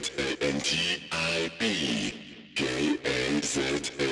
music, music, music, music, music.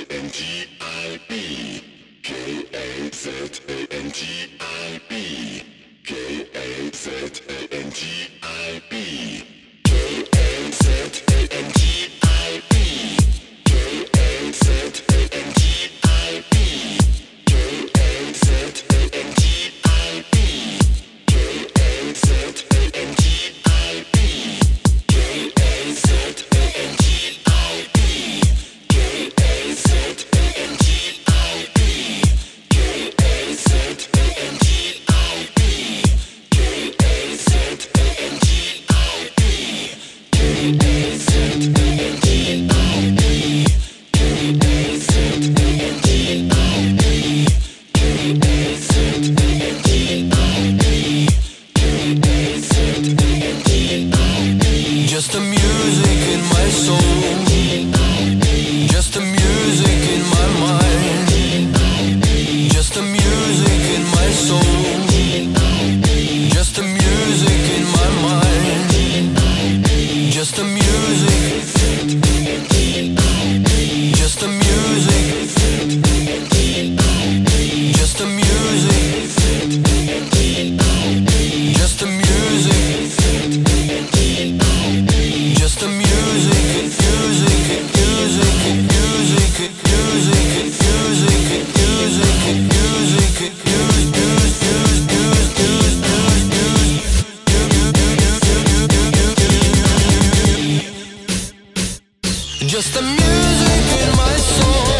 music in my soul